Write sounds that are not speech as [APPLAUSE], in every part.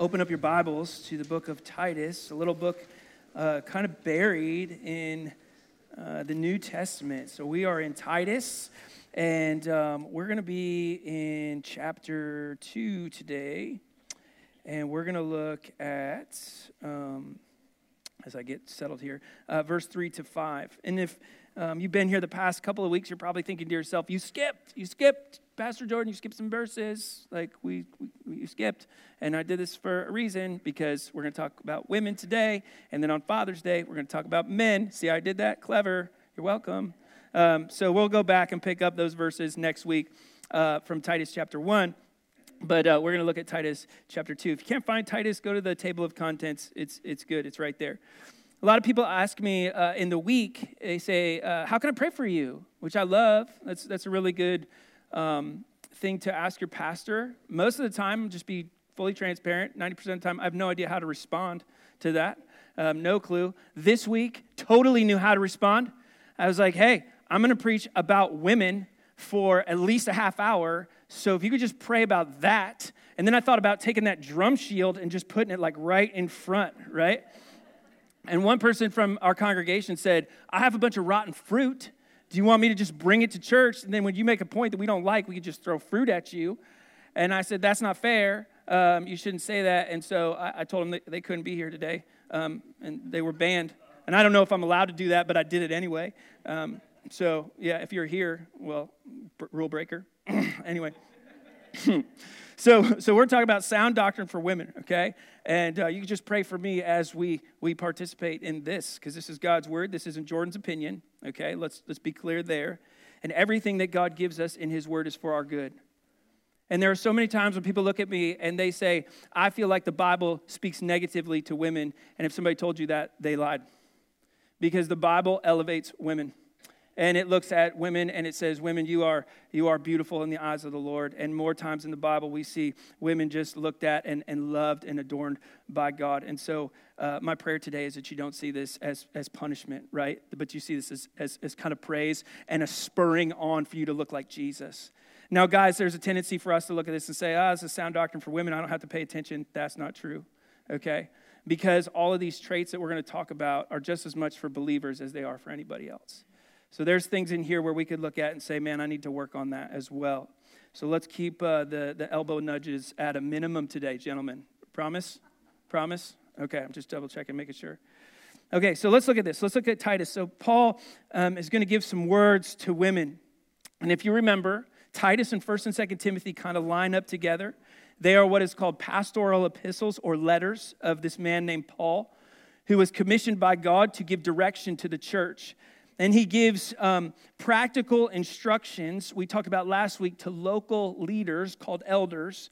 open up your Bibles to the book of Titus, a little book uh, kind of buried in uh, the New Testament. So we are in Titus, and um, we're going to be in chapter 2 today. And we're going to look at, um, as I get settled here, uh, verse 3 to 5. And if um, you've been here the past couple of weeks, you're probably thinking to yourself, you skipped, you skipped, Pastor Jordan, you skipped some verses. Like we, we you skipped. And I did this for a reason because we're going to talk about women today. And then on Father's Day, we're going to talk about men. See, I did that? Clever. You're welcome. Um, so we'll go back and pick up those verses next week uh, from Titus chapter 1. But uh, we're going to look at Titus chapter 2. If you can't find Titus, go to the table of contents. It's, it's good, it's right there. A lot of people ask me uh, in the week, they say, uh, How can I pray for you? Which I love. That's, that's a really good um, thing to ask your pastor. Most of the time, just be fully transparent. 90% of the time, I have no idea how to respond to that. Um, no clue. This week, totally knew how to respond. I was like, Hey, I'm going to preach about women for at least a half hour. So if you could just pray about that. And then I thought about taking that drum shield and just putting it like right in front, right? And one person from our congregation said, I have a bunch of rotten fruit. Do you want me to just bring it to church? And then when you make a point that we don't like, we could just throw fruit at you. And I said, That's not fair. Um, you shouldn't say that. And so I, I told them they couldn't be here today. Um, and they were banned. And I don't know if I'm allowed to do that, but I did it anyway. Um, so, yeah, if you're here, well, b- rule breaker. [CLEARS THROAT] anyway. [LAUGHS] so, so we're talking about sound doctrine for women, okay? And uh, you can just pray for me as we, we participate in this, because this is God's word. This isn't Jordan's opinion, okay? Let's, let's be clear there. And everything that God gives us in his word is for our good. And there are so many times when people look at me and they say, I feel like the Bible speaks negatively to women. And if somebody told you that, they lied. Because the Bible elevates women and it looks at women and it says women you are you are beautiful in the eyes of the lord. And more times in the bible we see women just looked at and, and loved and adorned by god. And so uh, my prayer today is that you don't see this as, as punishment right? But you see this as, as, as kind of praise and a spurring on for you to look like jesus. Now guys there's a tendency for us to look at this and say ah oh, a sound doctrine for women. I don't have to pay attention. That's not true okay? Because all of these traits that we're going to talk about are just as much for believers as they are for anybody else so there's things in here where we could look at and say, man, I need to work on that as well. So let's keep uh, the, the elbow nudges at a minimum today, gentlemen. Promise? Promise? Okay, I'm just double checking, making sure. Okay, so let's look at this. Let's look at Titus. So Paul um, is going to give some words to women. And if you remember, Titus and 1st and 2nd Timothy kind of line up together. They are what is called pastoral epistles or letters of this man named Paul, who was commissioned by God to give direction to the church and he gives um, practical instructions, we talked about last week, to local leaders called elders.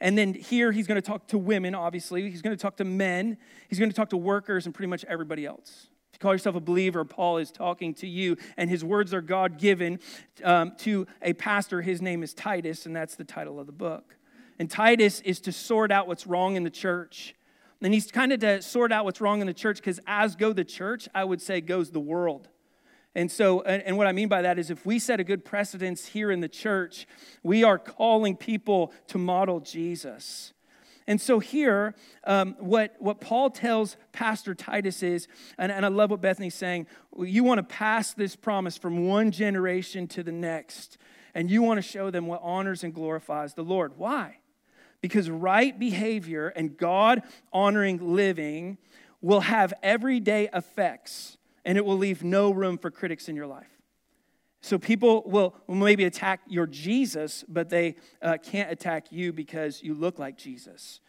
And then here he's going to talk to women, obviously. He's going to talk to men. He's going to talk to workers and pretty much everybody else. If you call yourself a believer, Paul is talking to you, and his words are God given um, to a pastor. His name is Titus, and that's the title of the book. And Titus is to sort out what's wrong in the church. And he's kind of to sort out what's wrong in the church because as go the church, I would say goes the world. And so, and, and, what I mean by that is if we set a good precedence here in the church, we are calling people to model Jesus. And so here, um, what, what Paul tells Pastor Titus is, and, and I love what Bethany's saying, you want to pass this promise from one generation to the next, and you want to show them what honors and glorifies the Lord. Why? Because right behavior and God honoring living will have everyday effects and it will leave no room for critics in your life. So people will, maybe attack your Jesus, but they uh, can't attack you because you look like Jesus.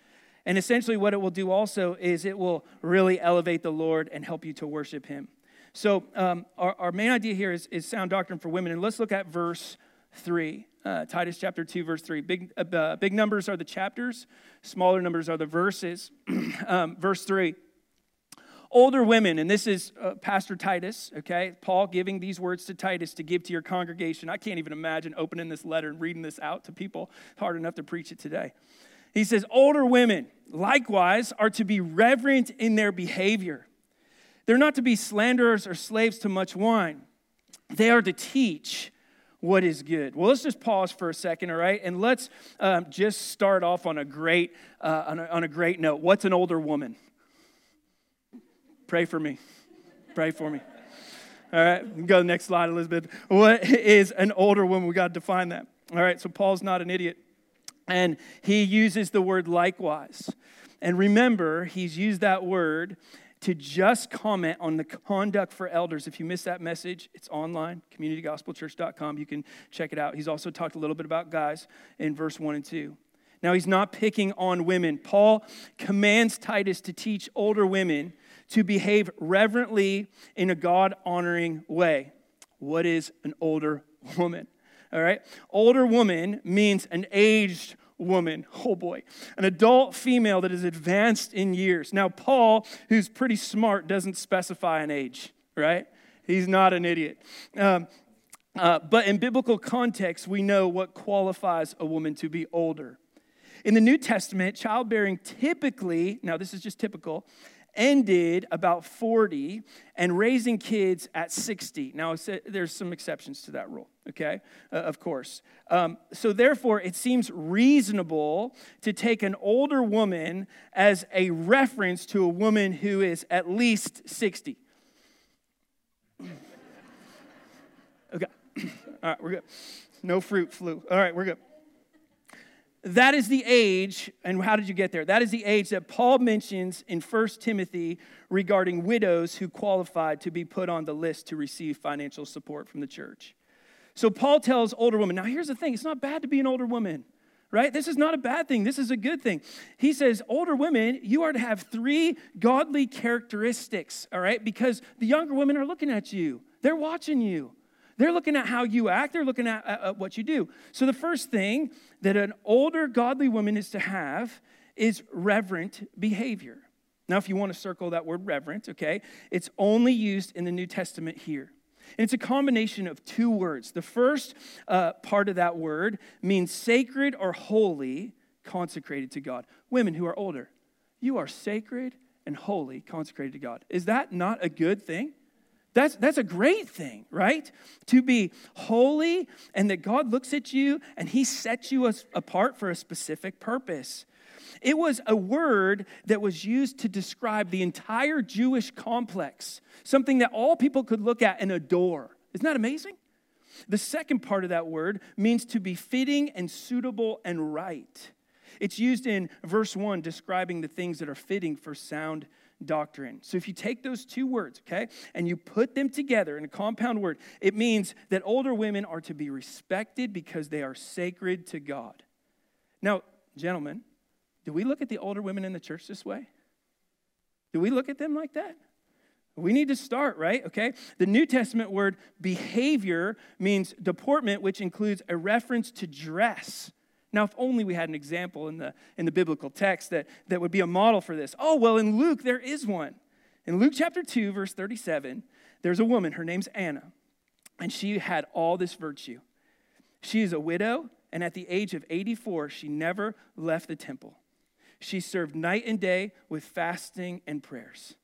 And essentially, what it will do also is it will really elevate the Lord and help you to worship Him. So, um, our, our, main idea here is, is sound doctrine for women. And let's look at verse 3. Uh, Titus chapter 2, verse 3. Big, uh, big numbers are the chapters, smaller numbers are the verses. [CLEARS THROAT] um, verse 3 older women, and this is uh, Pastor Titus, okay? Paul giving these words to Titus to give to your congregation. I can't even imagine opening this letter and reading this out to people. Hard enough to preach it today. He says, Older women, likewise, are to be reverent in their behavior. They're not to be slanderers or slaves to much wine, they are to teach what is good. Well, let's just pause for a second, all right? And let's um, just start off on a great, uh, on, a, on a great note. What's an older woman? Pray for me. Pray for me. All right, go to the next slide, Elizabeth. What is an older woman? We got to define that. All right, so Paul's not an idiot. And he uses the word likewise. And remember, he's used that word to just comment on the conduct for elders. If you missed that message, it's online, communitygospelchurch.com. You can check it out. He's also talked a little bit about guys in verse 1 and 2. Now, he's not picking on women. Paul commands Titus to teach older women to behave reverently in a God honoring way. What is an older woman? All right. Older woman means an aged woman. Oh boy. An adult female that is advanced in years. Now, Paul, who's pretty smart, doesn't specify an age, right? He's not an idiot. Um, uh, but in biblical context, we know what qualifies a woman to be older. In the New Testament, childbearing typically, now this is just typical, ended about 40 and raising kids at 60. Now, there's some exceptions to that rule, okay? Uh, of course. Um, so, therefore, it seems reasonable to take an older woman as a reference to a woman who is at least 60. Okay. [COUGHS] All right, we're good. No fruit flew. All right, we're good. That is the age, and how did you get there? That is the age that Paul mentions in 1 Timothy regarding widows who qualified to be put on the list to receive financial support from the church. So Paul tells older women, now here's the thing it's not bad to be an older woman, right? This is not a bad thing, this is a good thing. He says, older women, you are to have three godly characteristics, all right? Because the younger women are looking at you, they're watching you. They're looking at how you act, they're looking at, at, at what you do. So, the first thing that an older godly woman is to have is reverent behavior. Now, if you want to circle that word reverent, okay, it's only used in the New Testament here. And it's a combination of two words. The first uh, part of that word means sacred or holy, consecrated to God. Women who are older, you are sacred and holy, consecrated to God. Is that not a good thing? That's, that's a great thing, right? To be holy and that God looks at you and He sets you apart for a specific purpose. It was a word that was used to describe the entire Jewish complex, something that all people could look at and adore. Isn't that amazing? The second part of that word means to be fitting and suitable and right. It's used in verse 1 describing the things that are fitting for sound doctrine. So if you take those two words, okay, and you put them together in a compound word, it means that older women are to be respected because they are sacred to God. Now, gentlemen, do we look at the older women in the church this way? Do we look at them like that? We need to start, right? Okay? The New Testament word behavior means deportment, which includes a reference to dress. Now, if only we had an example in the, in the biblical text that, that would be a model for this. Oh, well, in Luke, there is one. In Luke chapter 2, verse 37, there's a woman, her name's Anna, and she had all this virtue. She is a widow, and at the age of 84, she never left the temple. She served night and day with fasting and prayers.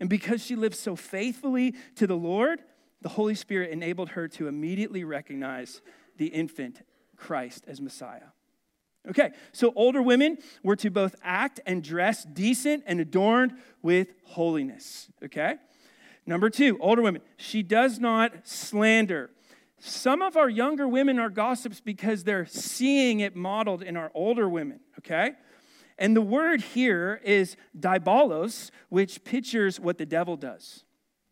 And because she lived so faithfully to the Lord, the Holy Spirit enabled her to immediately recognize the infant Christ as Messiah. Okay, so older women were to both act and dress decent and adorned with holiness. Okay? Number two, older women, she does not slander. Some of our younger women are gossips because they're seeing it modeled in our older women, okay? And the word here is diabolos, which pictures what the devil does.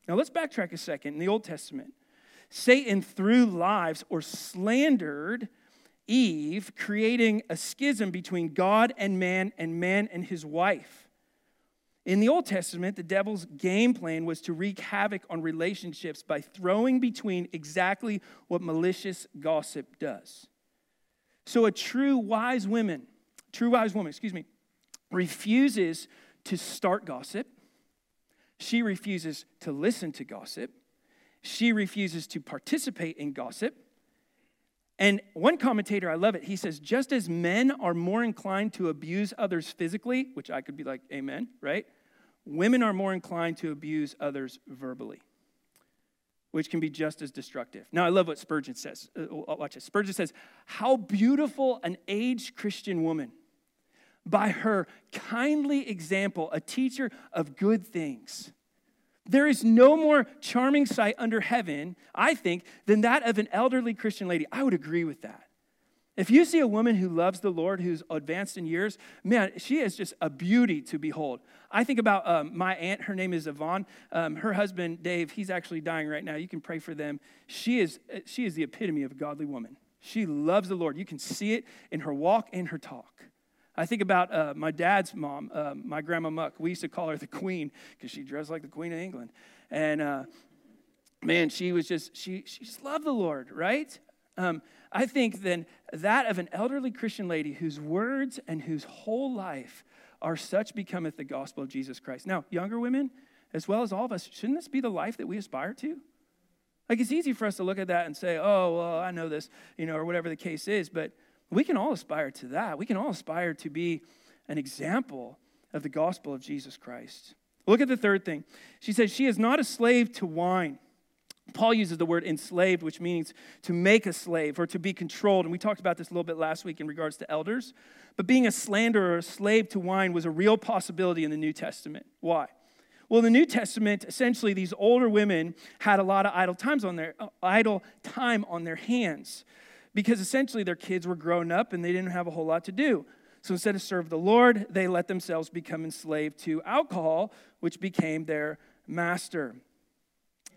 Now let's backtrack a second. In the Old Testament, Satan through lives or slandered Eve, creating a schism between God and man and man and his wife. In the Old Testament, the devil's game plan was to wreak havoc on relationships by throwing between exactly what malicious gossip does. So a true wise woman, true wise woman, excuse me, refuses to start gossip. She refuses to listen to gossip. She refuses to participate in gossip. And one commentator, I love it, he says, just as men are more inclined to abuse others physically, which I could be like, amen, right? Women are more inclined to abuse others verbally, which can be just as destructive. Now, I love what Spurgeon says. Uh, watch this. Spurgeon says, How beautiful an aged Christian woman, by her kindly example, a teacher of good things there is no more charming sight under heaven, I think, than that of an elderly Christian lady. I would agree with that. If you see a woman who loves the Lord, who's advanced in years, man, she is just a beauty to behold. I think about um, my aunt, her name is Yvonne. Um, her husband, Dave, he's actually dying right now. You can pray for them. She is, she is the epitome of a godly woman. She loves the Lord. You can see it in her walk and her talk. I think about uh, my dad's mom, uh, my grandma Muck. We used to call her the Queen because she dressed like the Queen of England. And uh, man, she was just, she, she just loved the Lord, right? Um, I think then that of an elderly Christian lady whose words and whose whole life are such becometh the gospel of Jesus Christ. Now, younger women, as well as all of us, shouldn't this be the life that we aspire to? Like, it's easy for us to look at that and say, oh, well, I know this, you know, or whatever the case is, but we can all aspire to that. We can all aspire to be an example of the gospel of Jesus Christ. Look at the third thing. She says, She is not a slave to wine. Paul uses the word enslaved, which means to make a slave or to be controlled. And we talked about this a little bit last week in regards to elders. But being a slanderer or a slave to wine was a real possibility in the New Testament. Why? Well, in the New Testament, essentially, these older women had a lot of idle times on their uh, idle time on their hands because essentially their kids were grown up and they didn't have a whole lot to do. So instead of serve the Lord, they let themselves become enslaved to alcohol, which became their master.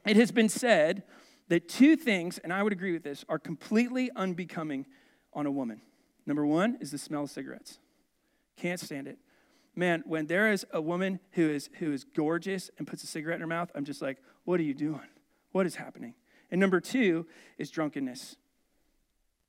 It has been said that two things, and I would agree with this, are completely unbecoming on a woman. Number one is the smell of cigarettes. Can't stand it. Man, when there is a woman who is who is gorgeous and puts a cigarette in her mouth, I'm just like, what are you doing? What is happening? And number two is drunkenness.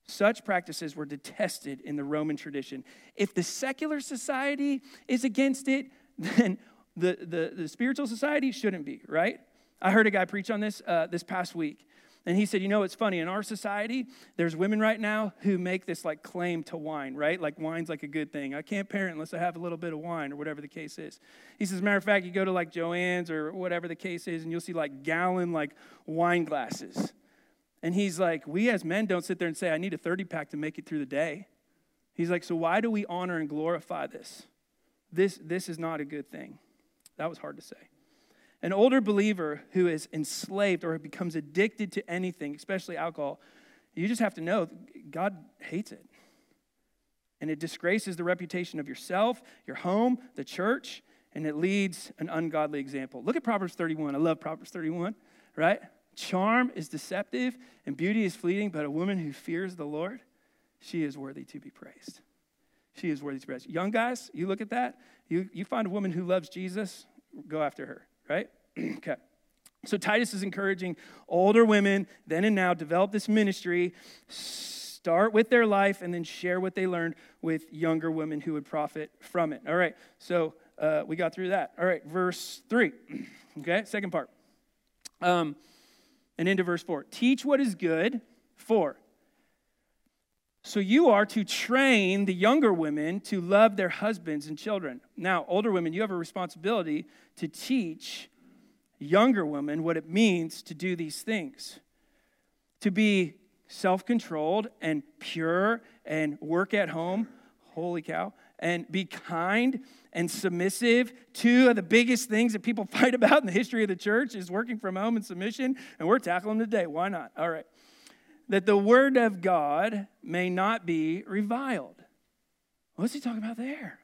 Such practices were detested in the Roman tradition. If the secular society is against it, [LAUGHS] then the, the, the spiritual society shouldn't be, right? I heard a guy preach on this uh, this past week. And he said, You know, it's funny. In our society, there's women right now who make this like claim to wine, right? Like wine's like a good thing. I can't parent unless I have a little bit of wine or whatever the case is. He says, matter of fact, you go to like Joanne's or whatever the case is, and you'll see like gallon like wine glasses. And he's like, We as men don't sit there and say, I need a 30 pack to make it through the day. He's like, So why do we honor and glorify this? This, this is not a good thing. That was hard to say. An older believer who is enslaved or becomes addicted to anything, especially alcohol, you just have to know God hates it. And it disgraces the reputation of yourself, your home, the church, and it leads an ungodly example. Look at Proverbs 31. I love Proverbs 31, right? Charm is deceptive and beauty is fleeting, but a woman who fears the Lord, she is worthy to be praised. She is worthy to be praised. Young guys, you look at that, you, you find a woman who loves Jesus, go after her, right? [CLEARS THROAT] okay. So Titus is encouraging older women, then and now, develop this ministry, start with their life, and then share what they learned with younger women who would profit from it. All right, so uh, we got through that. All right, verse 3. [CLEARS THROAT] Okay, second part. Um, and into verse 4 teach what is good, for. So you are to train the younger women to love their husbands and children. Now, older women, you have a responsibility to teach younger women what it means to do these things. To be self controlled and pure and work at home. Holy cow. And be kind and submissive. Two of the biggest things that people [LAUGHS] fight about in the history of the church is working from home and submission, and we're tackling today. Why not? All right. That the word of God may not be reviled. What's he talking about there?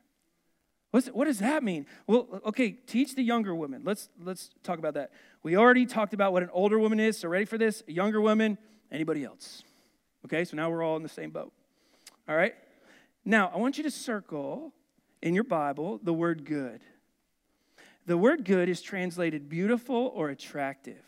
What's, what does that mean? Well, okay, teach the younger woman. Let's let's talk about that. We already talked about what an older woman is. So ready for this? A younger woman. Anybody else? Okay, so now we're all in the same boat. All right. Now I want you to circle in your Bible the word good. The word good is translated beautiful or attractive.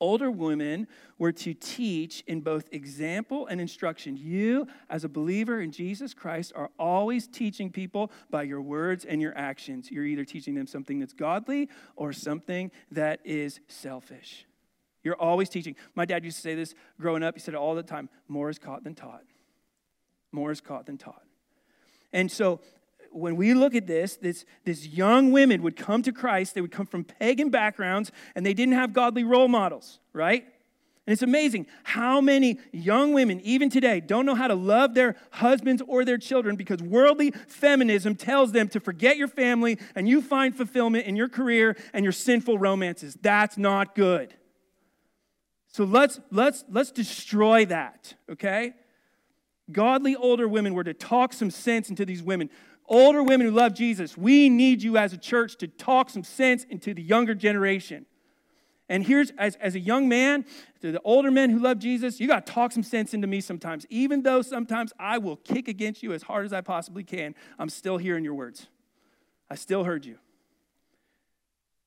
Older women were to teach in both example and instruction. You, as a believer in Jesus Christ, are always teaching people by your words and your actions. You're either teaching them something that's godly or something that is selfish. You're always teaching. My dad used to say this growing up. He said it all the time more is caught than taught. More is caught than taught. And so when we look at this, this, this young women would come to Christ. They would come from pagan backgrounds and they didn't have godly role models, right? And it's amazing how many young women, even today, don't know how to love their husbands or their children because worldly feminism tells them to forget your family and you find fulfillment in your career and your sinful romances. That's not good. So let's let's let's destroy that, okay? Godly older women were to talk some sense into these women. Older women who love Jesus, we need you as a church to talk some sense into the younger generation. And here's, as, as a young man, to the older men who love Jesus, you got to talk some sense into me sometimes. Even though sometimes I will kick against you as hard as I possibly can, I'm still hearing your words. I still heard you.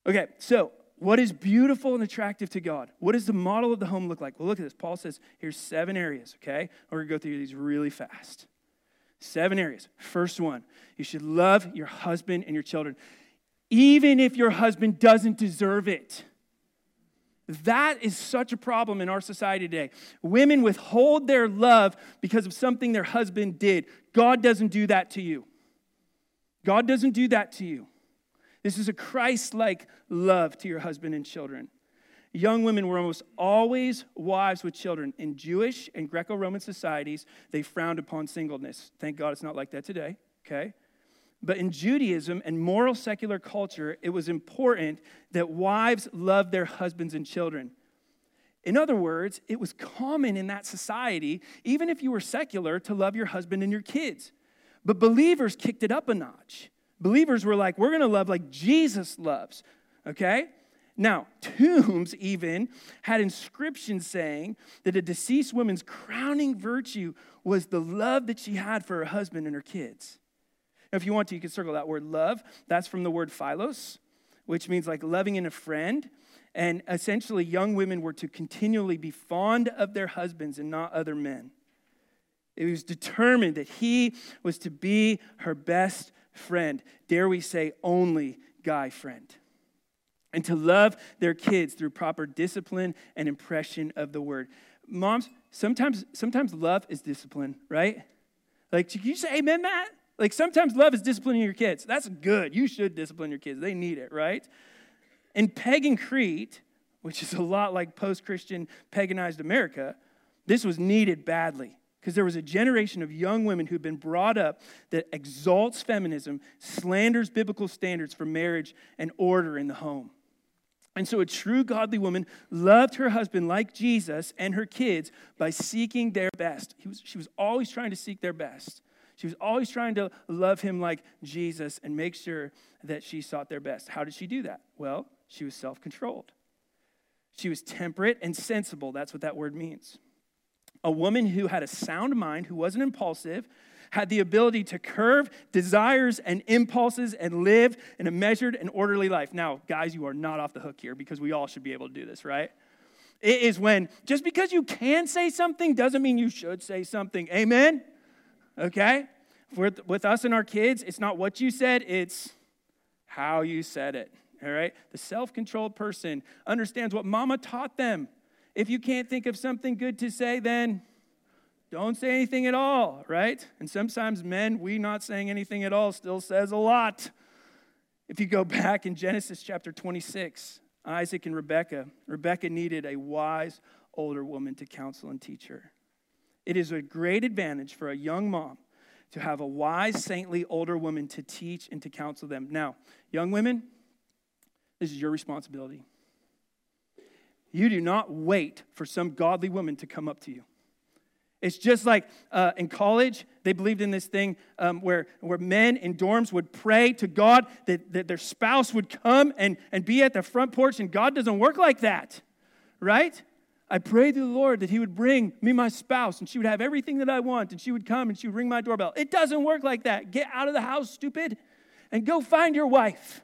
Okay, so what is beautiful and attractive to God? What does the model of the home look like? Well, look at this. Paul says here's seven areas, okay? We're going to go through these really fast. Seven areas. First one, you should love your husband and your children, even if your husband doesn't deserve it. That is such a problem in our society today. Women withhold their love because of something their husband did. God doesn't do that to you. God doesn't do that to you. This is a Christ like love to your husband and children. Young women were almost always wives with children. In Jewish and Greco Roman societies, they frowned upon singleness. Thank God it's not like that today, okay? But in Judaism and moral secular culture, it was important that wives loved their husbands and children. In other words, it was common in that society, even if you were secular, to love your husband and your kids. But believers kicked it up a notch. Believers were like, we're going to love like Jesus loves, okay? Now, tombs even had inscriptions saying that a deceased woman's crowning virtue was the love that she had for her husband and her kids. Now, if you want to, you can circle that word love. That's from the word philos, which means like loving in a friend. And essentially, young women were to continually be fond of their husbands and not other men. It was determined that he was to be her best friend. Dare we say, only guy friend and to love their kids through proper discipline and impression of the word. Moms, sometimes sometimes love is discipline, right? Like, can you say amen, Matt? Like sometimes love is disciplining your kids. That's good. You should discipline your kids. They need it, right? In pagan Crete, which is a lot like post-Christian paganized America, this was needed badly because there was a generation of young women who'd been brought up that exalts feminism, slanders biblical standards for marriage and order in the home. And so a true godly woman loved her husband like Jesus and her kids by seeking their best. Was, she was always trying to seek their best. She was always trying to love him like Jesus and make sure that she sought their best. How did she do that? Well, she was self controlled. She was temperate and sensible. That's what that word means. A woman who had a sound mind, who wasn't impulsive, had the ability to curb desires and impulses and live in a measured and orderly life. Now, guys, you are not off the hook here because we all should be able to do this, right? It is when just because you can say something doesn't mean you should say something. Amen? Okay? With, with us and our kids, it's not what you said, it's how you said it. All right? The self controlled person understands what mama taught them. If you can't think of something good to say, then don't say anything at all, right? And sometimes men, we not saying anything at all still says a lot. If you go [LAUGHS] back in Genesis chapter 26, Isaac and Rebekah, Rebekah needed a wise older woman to counsel and teach her. It is a great advantage for a young mom to have a wise, saintly older woman to teach and to counsel them. Now, young women, this is your responsibility. You do not wait for some godly woman to come up to you. It's just like uh, in college, they believed in this thing um, where, where men in dorms would pray to God that, that their spouse would come and, and be at the front porch, and God doesn't work like that, right? I prayed to the Lord that He would bring me my spouse, and she would have everything that I want, and she would come and she would ring my doorbell. It doesn't work like that. Get out of the house, stupid, and go find your wife.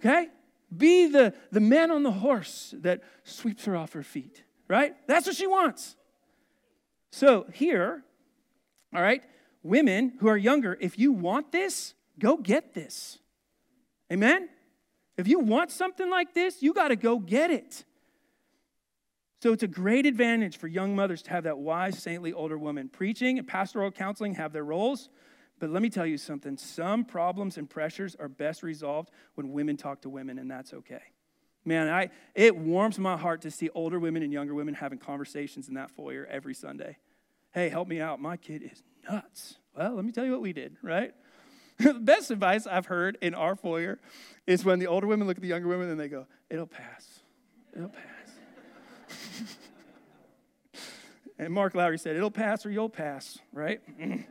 Okay? Be the, the man on the horse that sweeps her off her feet, right? That's what she wants. So here, all right, women who are younger, if you want this, go get this. Amen? If you want something like this, you got to go get it. So it's a great advantage for young mothers to have that wise, saintly older woman. Preaching and pastoral counseling have their roles, but let me tell you something. Some problems and pressures are best resolved when women talk to women, and that's okay. Man, I, it warms my heart to see older women and younger women having conversations in that foyer every Sunday. Hey, help me out. My kid is nuts. Well, let me tell you what we did, right? the [LAUGHS] best advice I've heard in our foyer is when the older women look at the younger women and they go, It'll pass. It'll pass. [LAUGHS] and Mark Lowry said, It'll pass or you'll pass, right? [CLEARS THROAT]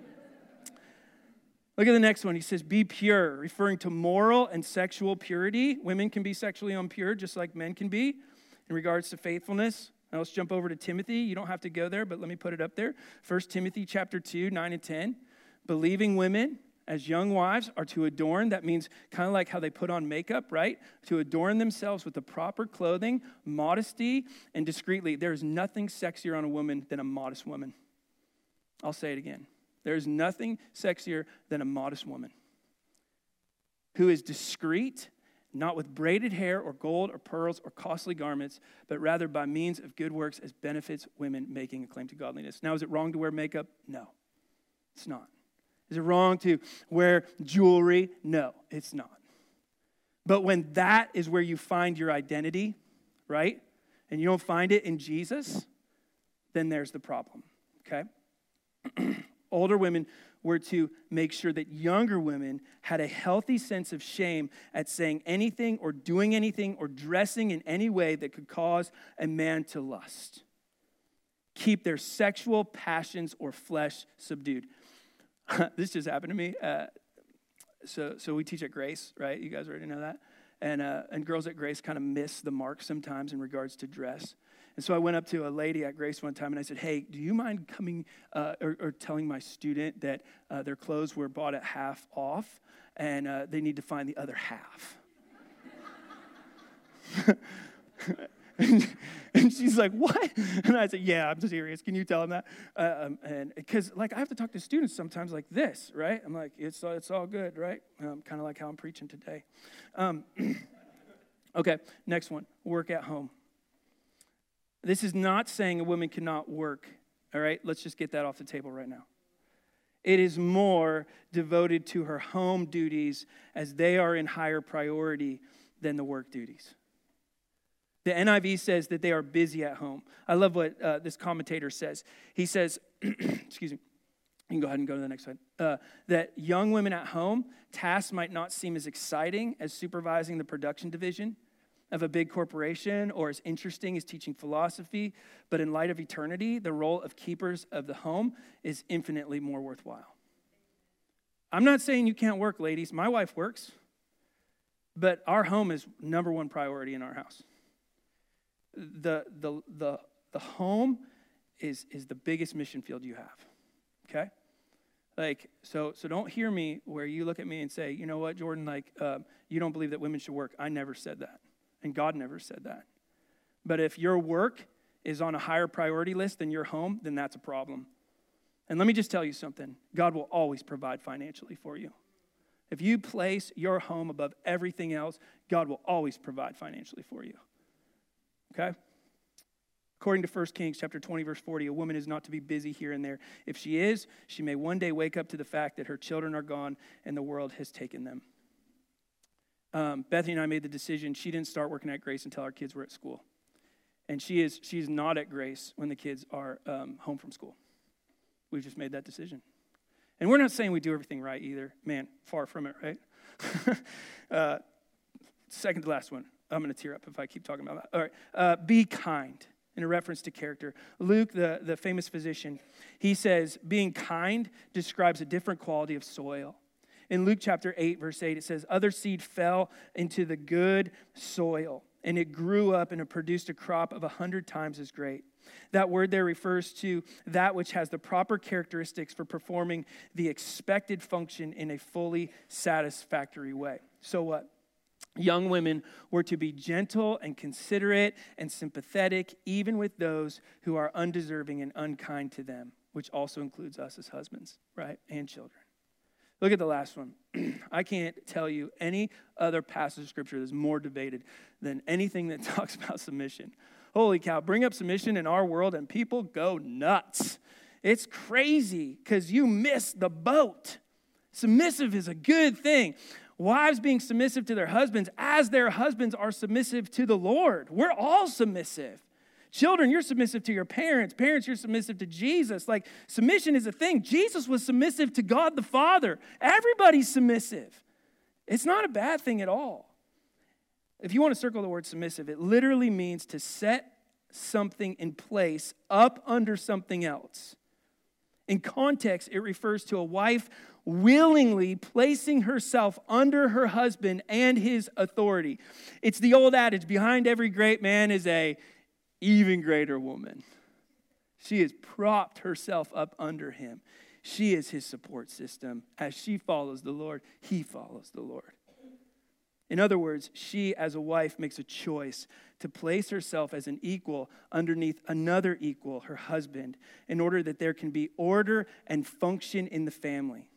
Look at the next one. He says, Be pure, referring to moral and sexual purity. Women can be sexually impure just like men can be in regards to faithfulness. Now let's jump over to Timothy. You don't have to go there, but let me put it up there. 1 Timothy chapter 2, 9 and 10. Believing women as young wives are to adorn. That means kind of like how they put on makeup, right? To adorn themselves with the proper clothing, modesty, and discreetly. There is nothing sexier on a woman than a modest woman. I'll say it again. There is nothing sexier than a modest woman who is discreet, not with braided hair or gold or pearls or costly garments, but rather by means of good works as benefits women making a claim to godliness. Now, is it wrong to wear makeup? No, it's not. Is it wrong to wear jewelry? No, it's not. But when that is where you find your identity, right? And you don't find it in Jesus, then there's the problem, okay? [CLEARS THROAT] Older women were to make sure that younger women had a healthy sense of shame at saying anything or doing anything or dressing in any way that could cause a man to lust. Keep their sexual passions or flesh subdued. [LAUGHS] this just happened to me. Uh, so, so we teach at Grace, right? You guys already know that. And, uh, and girls at Grace kind of miss the mark sometimes in regards to dress. And so I went up to a lady at Grace one time and I said, Hey, do you mind coming uh, or, or, telling my student that uh, their clothes were bought at half off and uh, they need to find the other half? [LAUGHS] and she's like, What? And I said, Yeah, I'm serious. Can you tell them that? Uh, um, and because, like, I have to talk to students sometimes like this, right? I'm like, It's, it's all good, right? Um, kind of like how I'm preaching today. Um, [CLEARS THROAT] okay, next one work at home. This is not saying a woman cannot work, all right? Let's just get that off the table right now. It is more devoted to her home duties as they are in higher priority than the work duties. The NIV says that they are busy at home. I love what uh, this commentator says. He says, [CLEARS THROAT] excuse me, you can go ahead and go to the next slide. Uh, that young women at home, tasks might not seem as exciting as supervising the production division of a big corporation or as interesting as teaching philosophy, but in light of eternity, the role of keepers of the home is infinitely more worthwhile. I'm not saying you can't work, ladies. My wife works, but our home is number one priority in our house the, the, the, the home is, is the biggest mission field you have. Okay? Like, so, so don't hear me where you look at me and say, you know what, Jordan, like, uh, you don't believe that women should work. I never said that. And God never said that. But if your work is on a higher priority list than your home, then that's a problem. And let me just tell you something God will always provide financially for you. If you place your home above everything else, God will always provide financially for you. Okay? According to 1 Kings chapter 20 verse 40, a woman is not to be busy here and there. If she is, she may one day wake up to the fact that her children are gone and the world has taken them. Um, Bethany and I made the decision. She didn't start working at Grace until our kids were at school, and she is she's not at Grace when the kids are um, home from school. We've just made that decision, and we're not saying we do everything right either. Man, far from it, right? [LAUGHS] uh, second to last one. I'm going to tear up if I keep talking about that. All right. Uh, be kind in a reference to character. Luke, the, the famous physician, he says, being kind describes a different quality of soil. In Luke chapter 8, verse 8, it says, Other seed fell into the good soil, and it grew up and it produced a crop of a hundred times as great. That word there refers to that which has the proper characteristics for performing the expected function in a fully satisfactory way. So what? Young women were to be gentle and considerate and sympathetic, even with those who are undeserving and unkind to them, which also includes us as husbands, right? And children. Look at the last one. [CLEARS THROAT] I can't tell you any other passage of scripture that's more debated than anything that [LAUGHS] talks about submission. Holy cow, bring up submission in our world and people go nuts. It's crazy because you miss the boat. Submissive is a good thing. Wives being submissive to their husbands as their husbands are submissive to the Lord. We're all submissive. Children, you're submissive to your parents. Parents, you're submissive to Jesus. Like, submission is a thing. Jesus was submissive to God the Father. Everybody's submissive. It's not a bad thing at all. If you want to circle the word submissive, it literally means to set something in place up under something else. In context, it refers to a wife willingly placing herself under her husband and his authority. It's the old adage behind every great man is a even greater woman. She has propped herself up under him. She is his support system. As she follows the Lord, he follows the Lord. In other words, she, as a wife, makes a choice to place herself as an equal underneath another equal, her husband, in order that there can be order and function in the family.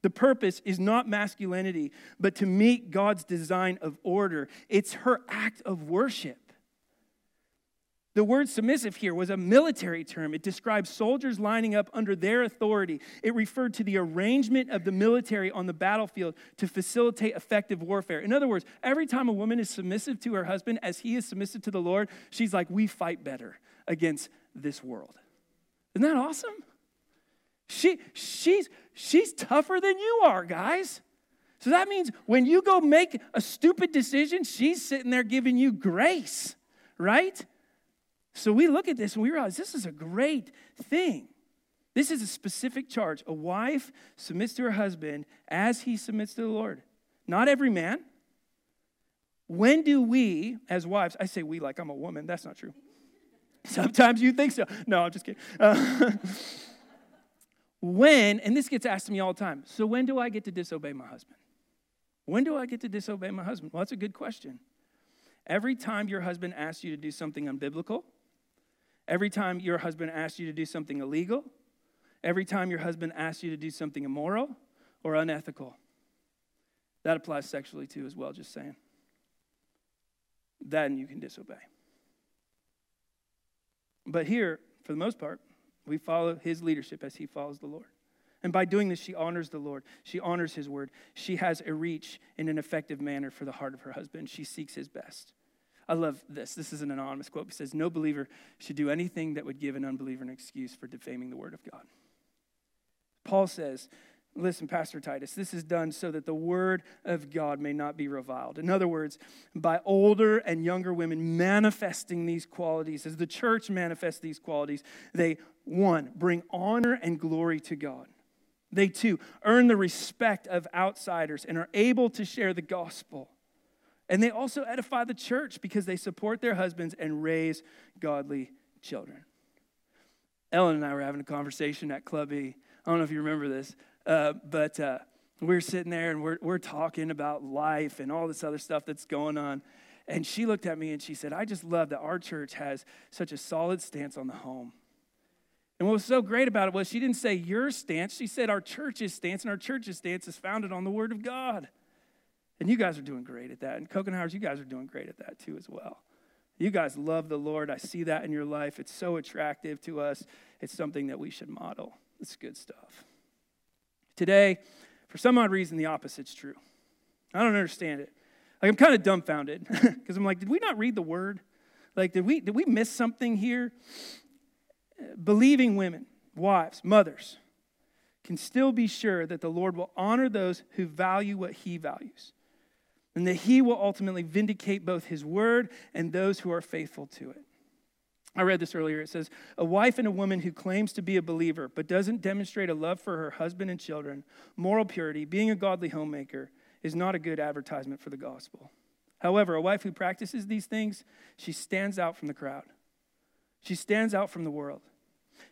The purpose is not masculinity, but to meet God's design of order. It's her act of worship. The word submissive here was a military term. It describes soldiers lining up under their authority. It referred to the arrangement of the military on the battlefield to facilitate effective warfare. In other words, every time a woman is submissive to her husband as he is submissive to the Lord, she's like, we fight better against this world. Isn't that awesome? She, she's, she's tougher than you are, guys. So that means when you go make a stupid decision, she's sitting there giving you grace, right? So we look at this and we realize this is a great thing. This is a specific charge. A wife submits to her husband as he submits to the Lord. Not every man. When do we, as wives, I say we like I'm a woman, that's not true. [LAUGHS] Sometimes you think so. No, I'm just kidding. Uh, [LAUGHS] when, and this gets asked to me all the time, so when do I get to disobey my husband? When do I get to disobey my husband? Well, that's a good question. Every time your husband asks you to do something unbiblical, Every time your husband asks you to do something illegal, every time your husband asks you to do something immoral or unethical. That applies sexually too, as well, just saying. Then you can disobey. But here, for the most part, we follow his leadership as he follows the Lord. And by doing this, she honors the Lord. She honors his word. She has a reach in an effective manner for the heart of her husband. She seeks his best. I love this. This is an anonymous quote. He says, No believer should do anything that would give an unbeliever an excuse for defaming the word of God. Paul says, Listen, Pastor Titus, this is done so that the word of God may not be reviled. In other words, by older and younger women manifesting these qualities, as the church manifests these qualities, they, one, bring honor and glory to God. They, too, earn the respect of outsiders and are able to share the gospel. And they also edify the church because they support their husbands and raise godly children. Ellen and I were having a conversation at Club E. I don't know if you remember this, uh, but uh, we were sitting there and we're, we're talking about life and all this other stuff that's going on. And she looked at me and she said, I just love that our church has such a solid stance on the home. And what was so great about it was she didn't say your stance, she said our church's stance, and our church's stance is founded on the Word of God. And you guys are doing great at that. And Coconuts, you guys are doing great at that too, as well. You guys love the Lord. I see that in your life. It's so attractive to us. It's something that we should model. It's good stuff. Today, for some odd reason, the opposite's true. I don't understand it. Like I'm kind of dumbfounded [LAUGHS] because I'm like, did we not read the word? Like, did we did we miss something here? Believing women, wives, mothers, can still be sure that the Lord will honor those who value what he values and that he will ultimately vindicate both his word and those who are faithful to it. I read this earlier. It says, A wife and a woman who claims to be a believer but doesn't demonstrate a love for her husband and children, moral purity, being a godly homemaker, is not a good advertisement for the gospel. However, a wife who practices these things, she stands out from the crowd. She stands out from the world.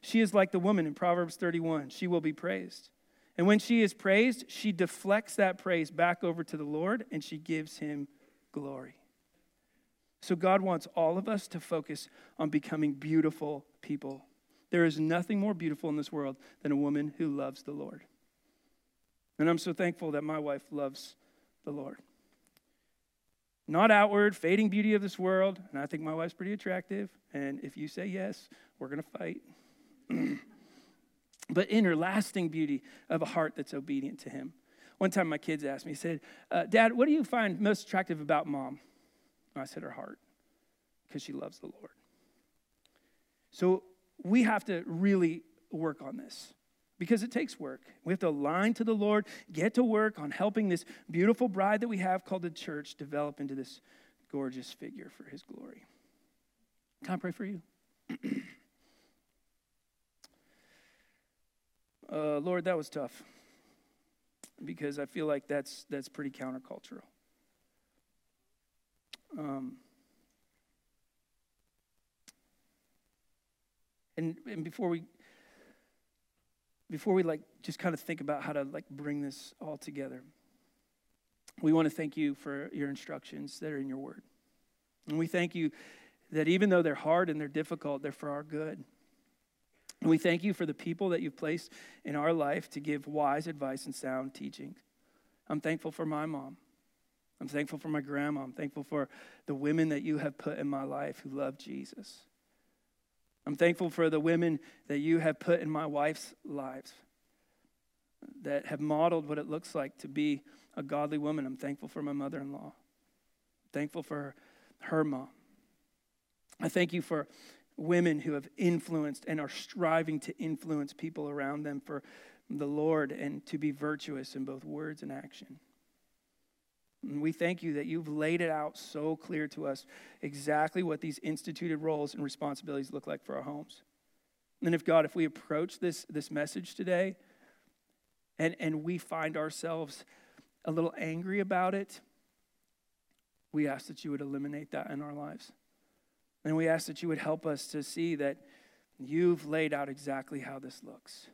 She is like the woman in Proverbs 31. She will be praised. And when she is praised, she deflects that praise back over to the Lord and she gives him glory. So, God wants all of us to focus on becoming beautiful people. There is nothing more beautiful in this world than a woman who loves the Lord. And I'm so thankful that my wife loves the Lord. Not outward, fading beauty of this world. And I think my wife's pretty attractive. And if you say yes, we're going to fight. [CLEARS THROAT] but inner, lasting beauty of a heart that's obedient to Him. One time my kids asked me, said, uh, Dad, what do you find most attractive about mom? And I said, her heart, because she loves the Lord. So we have to really work on this because it takes work. We have to align to the Lord, get to work on helping this beautiful bride that we have called the church develop into this gorgeous figure for his glory. Can I pray for you? [CLEARS THROAT] uh, Lord, that was tough because I feel like that's, that's pretty countercultural. Um, and, and before we before we like just kind of think about how to like bring this all together we want to thank you for your instructions that are in your word and we thank you that even though they're hard and they're difficult they're for our good and we thank you for the people that you've placed in our life to give wise advice and sound teaching i'm thankful for my mom i'm thankful for my grandma i'm thankful for the women that you have put in my life who love jesus I'm thankful for the women that you have put in my wife's lives that have modeled what it looks like to be a godly woman. I'm thankful for my mother in law. Thankful for her mom. I thank you for women who have influenced and are striving to influence people around them for the Lord and to be virtuous in both words and action. And we thank you that you've laid it out so clear to us exactly what these instituted roles and responsibilities look like for our homes. And if God, if we approach this, this message today and, and we find ourselves a little angry about it, we ask that you would eliminate that in our lives. And we ask that you would help us to see that you've laid out exactly how this looks.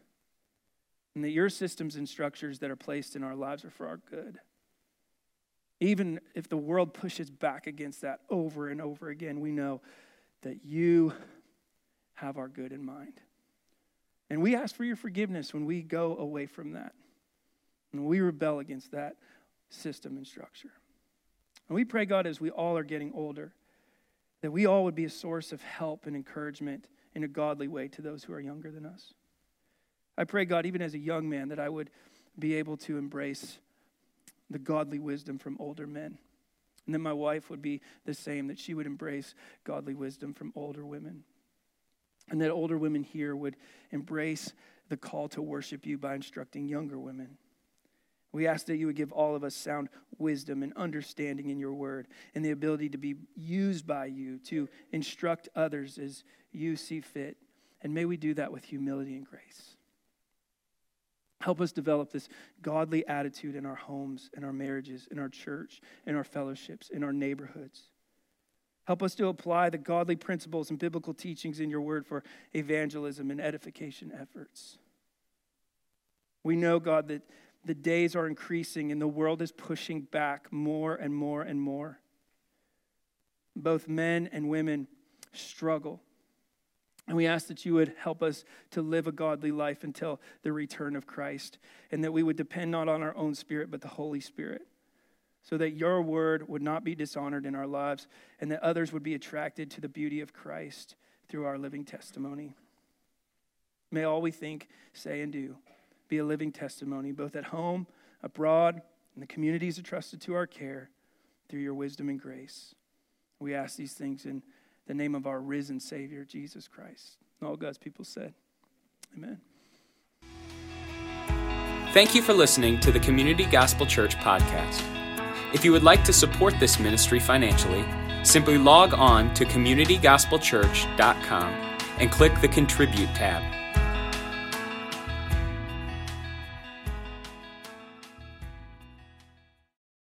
And that your systems and structures that are placed in our lives are for our good. Even if the world pushes back against that over and over again, we know that you have our good in mind. And we ask for your forgiveness when we go away from that. And we rebel against that system and structure. And we pray, God, as we all are getting older, that we all would be a source of help and encouragement in a godly way to those who are younger than us. I pray, God, even as a young man, that I would be able to embrace the godly wisdom from older men. And then my wife would be the same, that she would embrace godly wisdom from older women. And that older women here would embrace the call to worship you by instructing younger women. We ask that you would give all of us sound wisdom and understanding in your word and the ability to be used by you to instruct others as you see fit. And may we do that with humility and grace. Help us develop this godly attitude in our homes, in our marriages, in our church, in our fellowships, in our neighborhoods. Help us to apply the godly principles and biblical teachings in your word for evangelism and edification efforts. We know, God, that the days are increasing and the world is pushing back more and more and more. Both men and women struggle and we ask that you would help us to live a godly life until the return of Christ, and that we would depend not on our own spirit, but the Holy Spirit, so that your word would not be dishonored in our lives, and that others would be attracted to the beauty of Christ through our living testimony. May all we think, say, and do be a living testimony, both at home, abroad, and the communities entrusted to our care through your wisdom and grace. We ask these things in the name of our risen Savior, Jesus Christ. all God's people said, Amen. Thank you for listening to the Community Gospel Church podcast. If you would like to support this ministry financially, simply log on to communitygospelchurch.com and click the Contribute tab.